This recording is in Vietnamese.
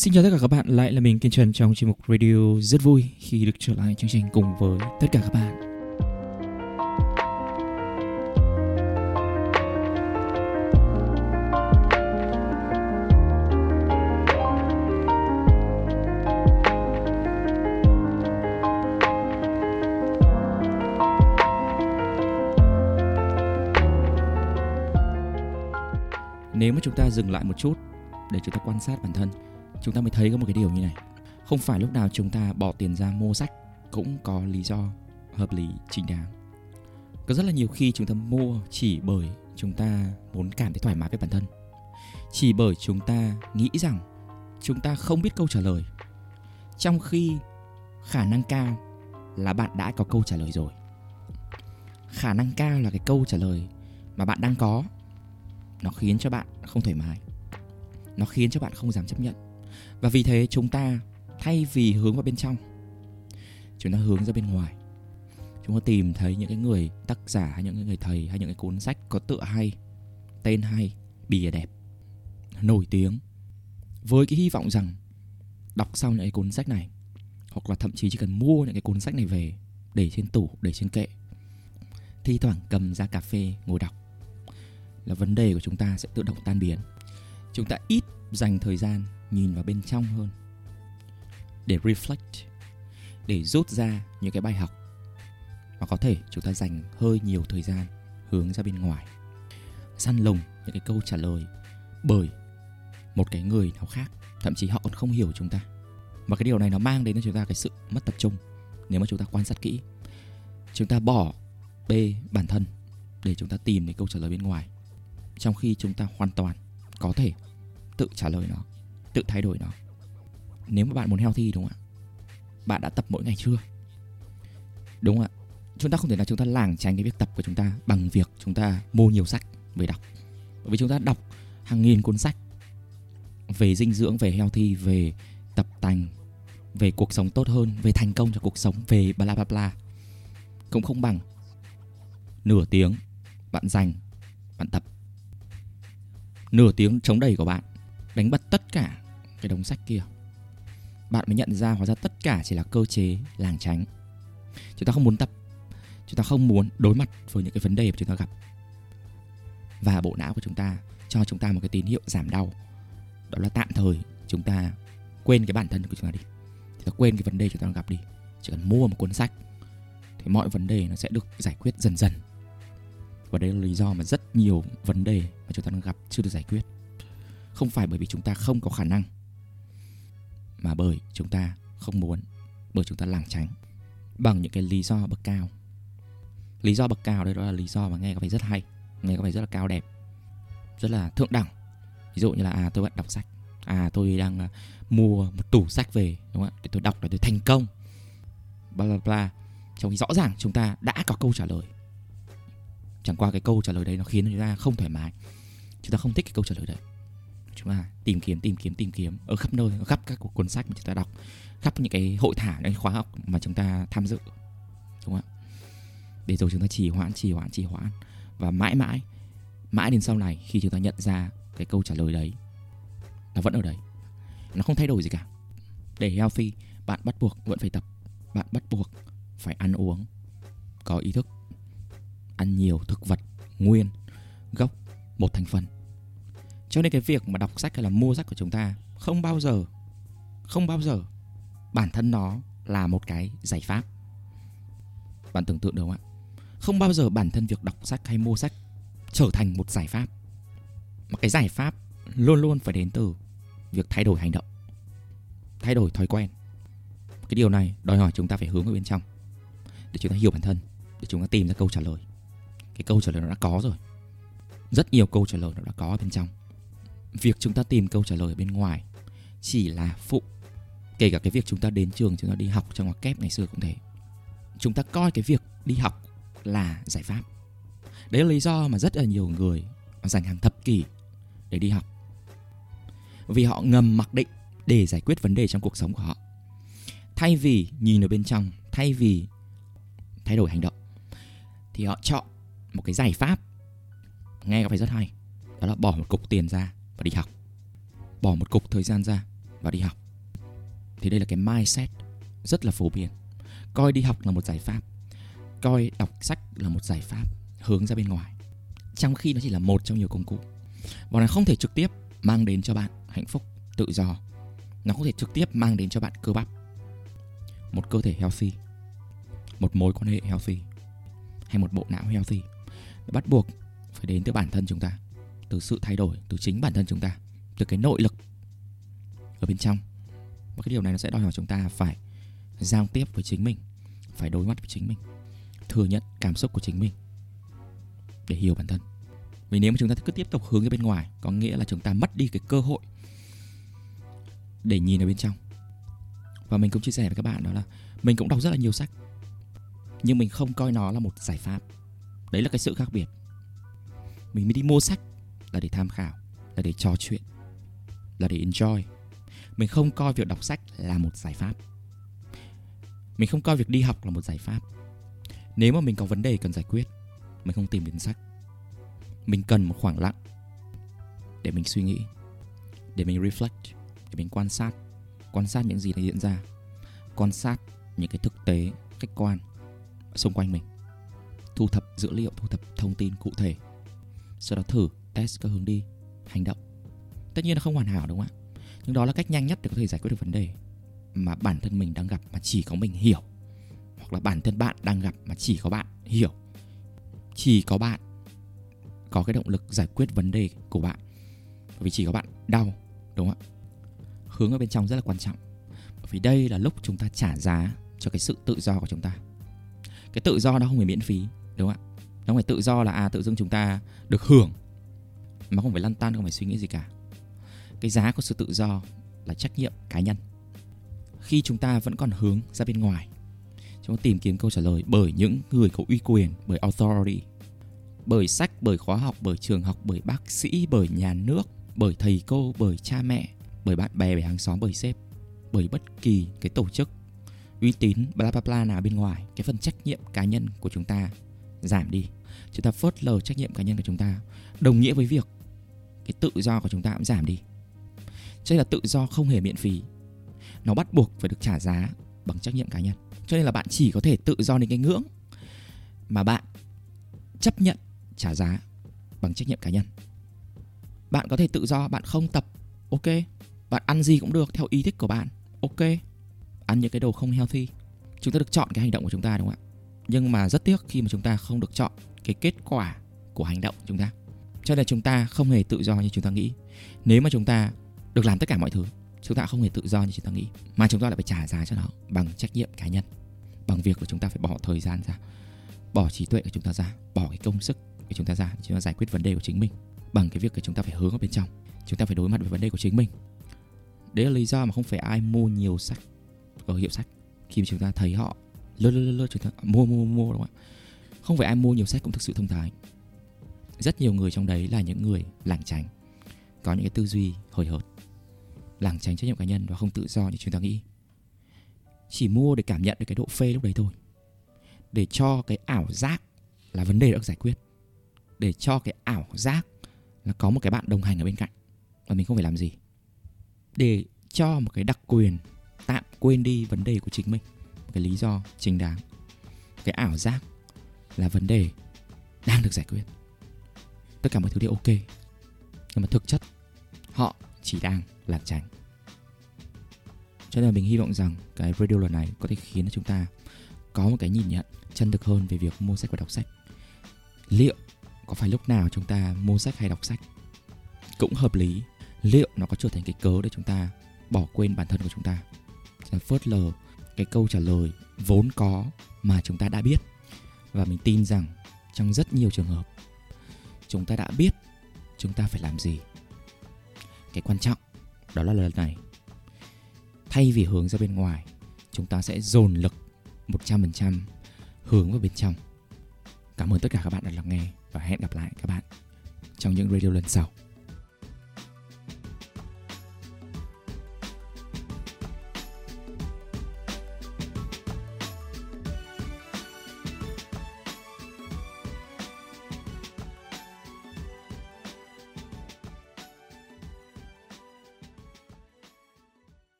Xin chào tất cả các bạn, lại là mình Kiên Trần trong chuyên mục radio rất vui khi được trở lại chương trình cùng với tất cả các bạn. Nếu mà chúng ta dừng lại một chút để chúng ta quan sát bản thân chúng ta mới thấy có một cái điều như này. Không phải lúc nào chúng ta bỏ tiền ra mua sách cũng có lý do hợp lý, chính đáng. Có rất là nhiều khi chúng ta mua chỉ bởi chúng ta muốn cảm thấy thoải mái với bản thân. Chỉ bởi chúng ta nghĩ rằng chúng ta không biết câu trả lời. Trong khi khả năng cao là bạn đã có câu trả lời rồi. Khả năng cao là cái câu trả lời mà bạn đang có. Nó khiến cho bạn không thoải mái. Nó khiến cho bạn không dám chấp nhận và vì thế chúng ta thay vì hướng vào bên trong, chúng ta hướng ra bên ngoài. Chúng ta tìm thấy những cái người tác giả hay những cái người thầy hay những cái cuốn sách có tựa hay, tên hay, bìa đẹp, nổi tiếng, với cái hy vọng rằng đọc xong những cái cuốn sách này, hoặc là thậm chí chỉ cần mua những cái cuốn sách này về để trên tủ, để trên kệ, thi thoảng cầm ra cà phê ngồi đọc, là vấn đề của chúng ta sẽ tự động tan biến chúng ta ít dành thời gian nhìn vào bên trong hơn. Để reflect, để rút ra những cái bài học. Và có thể chúng ta dành hơi nhiều thời gian hướng ra bên ngoài. Săn lùng những cái câu trả lời bởi một cái người nào khác. Thậm chí họ còn không hiểu chúng ta. Và cái điều này nó mang đến cho chúng ta cái sự mất tập trung. Nếu mà chúng ta quan sát kỹ, chúng ta bỏ bê bản thân để chúng ta tìm cái câu trả lời bên ngoài. Trong khi chúng ta hoàn toàn có thể tự trả lời nó, tự thay đổi nó. Nếu mà bạn muốn healthy đúng không ạ. Bạn đã tập mỗi ngày chưa? Đúng không ạ. Chúng ta không thể là chúng ta lảng tránh cái việc tập của chúng ta bằng việc chúng ta mua nhiều sách về đọc. Bởi vì chúng ta đọc hàng nghìn cuốn sách về dinh dưỡng, về healthy, về tập tành, về cuộc sống tốt hơn, về thành công cho cuộc sống, về bla bla bla. Cũng không bằng nửa tiếng bạn dành, bạn tập nửa tiếng chống đẩy của bạn, đánh bật tất cả cái đống sách kia. Bạn mới nhận ra hóa ra tất cả chỉ là cơ chế làng tránh. Chúng ta không muốn tập, chúng ta không muốn đối mặt với những cái vấn đề mà chúng ta gặp. Và bộ não của chúng ta cho chúng ta một cái tín hiệu giảm đau. Đó là tạm thời chúng ta quên cái bản thân của chúng ta đi. Chúng ta quên cái vấn đề chúng ta đang gặp đi. Chỉ cần mua một cuốn sách, thì mọi vấn đề nó sẽ được giải quyết dần dần. Và đây là lý do mà rất nhiều vấn đề mà chúng ta đang gặp chưa được giải quyết. Không phải bởi vì chúng ta không có khả năng mà bởi chúng ta không muốn bởi chúng ta lảng tránh bằng những cái lý do bậc cao. Lý do bậc cao đây đó là lý do mà nghe có vẻ rất hay nghe có vẻ rất là cao đẹp rất là thượng đẳng. Ví dụ như là à tôi vẫn đọc sách. À tôi đang uh, mua một tủ sách về đúng không ạ? Để tôi đọc để tôi thành công. Bla bla bla. Trong khi rõ ràng chúng ta đã có câu trả lời. Chẳng qua cái câu trả lời đấy nó khiến chúng ta không thoải mái chúng ta không thích cái câu trả lời đấy. Chúng ta tìm kiếm tìm kiếm tìm kiếm ở khắp nơi, ở khắp các cuốn sách mà chúng ta đọc, khắp những cái hội thảo, những khóa học mà chúng ta tham dự, đúng không ạ? Để rồi chúng ta trì hoãn trì hoãn trì hoãn và mãi mãi mãi đến sau này khi chúng ta nhận ra cái câu trả lời đấy, nó vẫn ở đấy. Nó không thay đổi gì cả. Để healthy bạn bắt buộc vẫn phải tập, bạn bắt buộc phải ăn uống, có ý thức, ăn nhiều thực vật nguyên, gốc một thành phần. Cho nên cái việc mà đọc sách hay là mua sách của chúng ta không bao giờ, không bao giờ bản thân nó là một cái giải pháp. Bạn tưởng tượng được không ạ? Không bao giờ bản thân việc đọc sách hay mua sách trở thành một giải pháp. Mà cái giải pháp luôn luôn phải đến từ việc thay đổi hành động, thay đổi thói quen. Cái điều này đòi hỏi chúng ta phải hướng ở bên trong để chúng ta hiểu bản thân, để chúng ta tìm ra câu trả lời. Cái câu trả lời nó đã có rồi rất nhiều câu trả lời nó đã có ở bên trong. Việc chúng ta tìm câu trả lời ở bên ngoài chỉ là phụ. Kể cả cái việc chúng ta đến trường, chúng ta đi học trong ngoặc kép ngày xưa cũng thế. Chúng ta coi cái việc đi học là giải pháp. Đấy là lý do mà rất là nhiều người dành hàng thập kỷ để đi học. Vì họ ngầm mặc định để giải quyết vấn đề trong cuộc sống của họ. Thay vì nhìn ở bên trong, thay vì thay đổi hành động, thì họ chọn một cái giải pháp nghe có phải rất hay. Đó là bỏ một cục tiền ra và đi học. Bỏ một cục thời gian ra và đi học. Thì đây là cái mindset rất là phổ biến. Coi đi học là một giải pháp. Coi đọc sách là một giải pháp hướng ra bên ngoài. Trong khi nó chỉ là một trong nhiều công cụ. Và nó không thể trực tiếp mang đến cho bạn hạnh phúc, tự do. Nó không thể trực tiếp mang đến cho bạn cơ bắp. Một cơ thể healthy. Một mối quan hệ healthy. Hay một bộ não healthy. Bắt buộc phải đến từ bản thân chúng ta, từ sự thay đổi, từ chính bản thân chúng ta, từ cái nội lực ở bên trong. Và cái điều này nó sẽ đòi hỏi chúng ta phải giao tiếp với chính mình, phải đối mặt với chính mình, thừa nhận cảm xúc của chính mình để hiểu bản thân. Vì nếu mà chúng ta cứ tiếp tục hướng ra bên ngoài, có nghĩa là chúng ta mất đi cái cơ hội để nhìn ở bên trong. Và mình cũng chia sẻ với các bạn đó là mình cũng đọc rất là nhiều sách, nhưng mình không coi nó là một giải pháp. Đấy là cái sự khác biệt mình mới đi mua sách là để tham khảo, là để trò chuyện, là để enjoy. Mình không coi việc đọc sách là một giải pháp. Mình không coi việc đi học là một giải pháp. Nếu mà mình có vấn đề cần giải quyết, mình không tìm đến sách. Mình cần một khoảng lặng để mình suy nghĩ, để mình reflect, để mình quan sát quan sát những gì đã diễn ra, quan sát những cái thực tế, khách quan xung quanh mình, thu thập dữ liệu, thu thập thông tin cụ thể sau đó thử test các hướng đi, hành động. Tất nhiên là không hoàn hảo đúng không ạ? Nhưng đó là cách nhanh nhất để có thể giải quyết được vấn đề mà bản thân mình đang gặp mà chỉ có mình hiểu. Hoặc là bản thân bạn đang gặp mà chỉ có bạn hiểu. Chỉ có bạn có cái động lực giải quyết vấn đề của bạn. Vì chỉ có bạn đau, đúng không ạ? Hướng ở bên trong rất là quan trọng. Bởi vì đây là lúc chúng ta trả giá cho cái sự tự do của chúng ta. Cái tự do nó không phải miễn phí, đúng không ạ? Nó phải tự do là à tự dưng chúng ta được hưởng. Mà không phải lăn tan không phải suy nghĩ gì cả. Cái giá của sự tự do là trách nhiệm cá nhân. Khi chúng ta vẫn còn hướng ra bên ngoài, chúng ta tìm kiếm câu trả lời bởi những người có uy quyền, bởi authority, bởi sách, bởi khóa học, bởi trường học, bởi bác sĩ, bởi nhà nước, bởi thầy cô, bởi cha mẹ, bởi bạn bè, bởi hàng xóm, bởi sếp, bởi bất kỳ cái tổ chức uy tín, bla bla bla nào bên ngoài. Cái phần trách nhiệm cá nhân của chúng ta giảm đi chúng ta phớt lờ trách nhiệm cá nhân của chúng ta, đồng nghĩa với việc cái tự do của chúng ta cũng giảm đi. Cho nên là tự do không hề miễn phí. Nó bắt buộc phải được trả giá bằng trách nhiệm cá nhân. Cho nên là bạn chỉ có thể tự do đến cái ngưỡng mà bạn chấp nhận trả giá bằng trách nhiệm cá nhân. Bạn có thể tự do, bạn không tập, ok. Bạn ăn gì cũng được theo ý thích của bạn, ok. Ăn những cái đồ không healthy. Chúng ta được chọn cái hành động của chúng ta, đúng không ạ? Nhưng mà rất tiếc khi mà chúng ta không được chọn cái kết quả của hành động của chúng ta cho nên chúng ta không hề tự do như chúng ta nghĩ nếu mà chúng ta được làm tất cả mọi thứ chúng ta không hề tự do như chúng ta nghĩ mà chúng ta lại phải trả giá cho nó bằng trách nhiệm cá nhân bằng việc của chúng ta phải bỏ thời gian ra bỏ trí tuệ của chúng ta ra bỏ cái công sức của chúng ta ra để chúng ta giải quyết vấn đề của chính mình bằng cái việc của chúng ta phải hướng ở bên trong chúng ta phải đối mặt với vấn đề của chính mình đấy là lý do mà không phải ai mua nhiều sách có hiệu sách khi mà chúng ta thấy họ lơ lơ lơ chúng ta mua mua mua đúng không ạ? Không phải ai mua nhiều sách cũng thực sự thông thái. Rất nhiều người trong đấy là những người lảng tránh có những cái tư duy hời hợt lảng tránh trách nhiệm cá nhân và không tự do như chúng ta nghĩ. Chỉ mua để cảm nhận được cái độ phê lúc đấy thôi. Để cho cái ảo giác là vấn đề đã được giải quyết. Để cho cái ảo giác là có một cái bạn đồng hành ở bên cạnh và mình không phải làm gì. Để cho một cái đặc quyền tạm quên đi vấn đề của chính mình cái lý do chính đáng. Cái ảo giác là vấn đề đang được giải quyết. Tất cả mọi thứ đều ok, nhưng mà thực chất họ chỉ đang lảng tránh. Cho nên là mình hy vọng rằng cái video lần này có thể khiến chúng ta có một cái nhìn nhận chân thực hơn về việc mua sách và đọc sách. Liệu có phải lúc nào chúng ta mua sách hay đọc sách cũng hợp lý? Liệu nó có trở thành cái cớ để chúng ta bỏ quên bản thân của chúng ta? Chúng ta phớt lờ cái câu trả lời vốn có mà chúng ta đã biết. Và mình tin rằng trong rất nhiều trường hợp, chúng ta đã biết chúng ta phải làm gì. Cái quan trọng đó là lần này, thay vì hướng ra bên ngoài, chúng ta sẽ dồn lực 100% hướng vào bên trong. Cảm ơn tất cả các bạn đã lắng nghe và hẹn gặp lại các bạn trong những radio lần sau.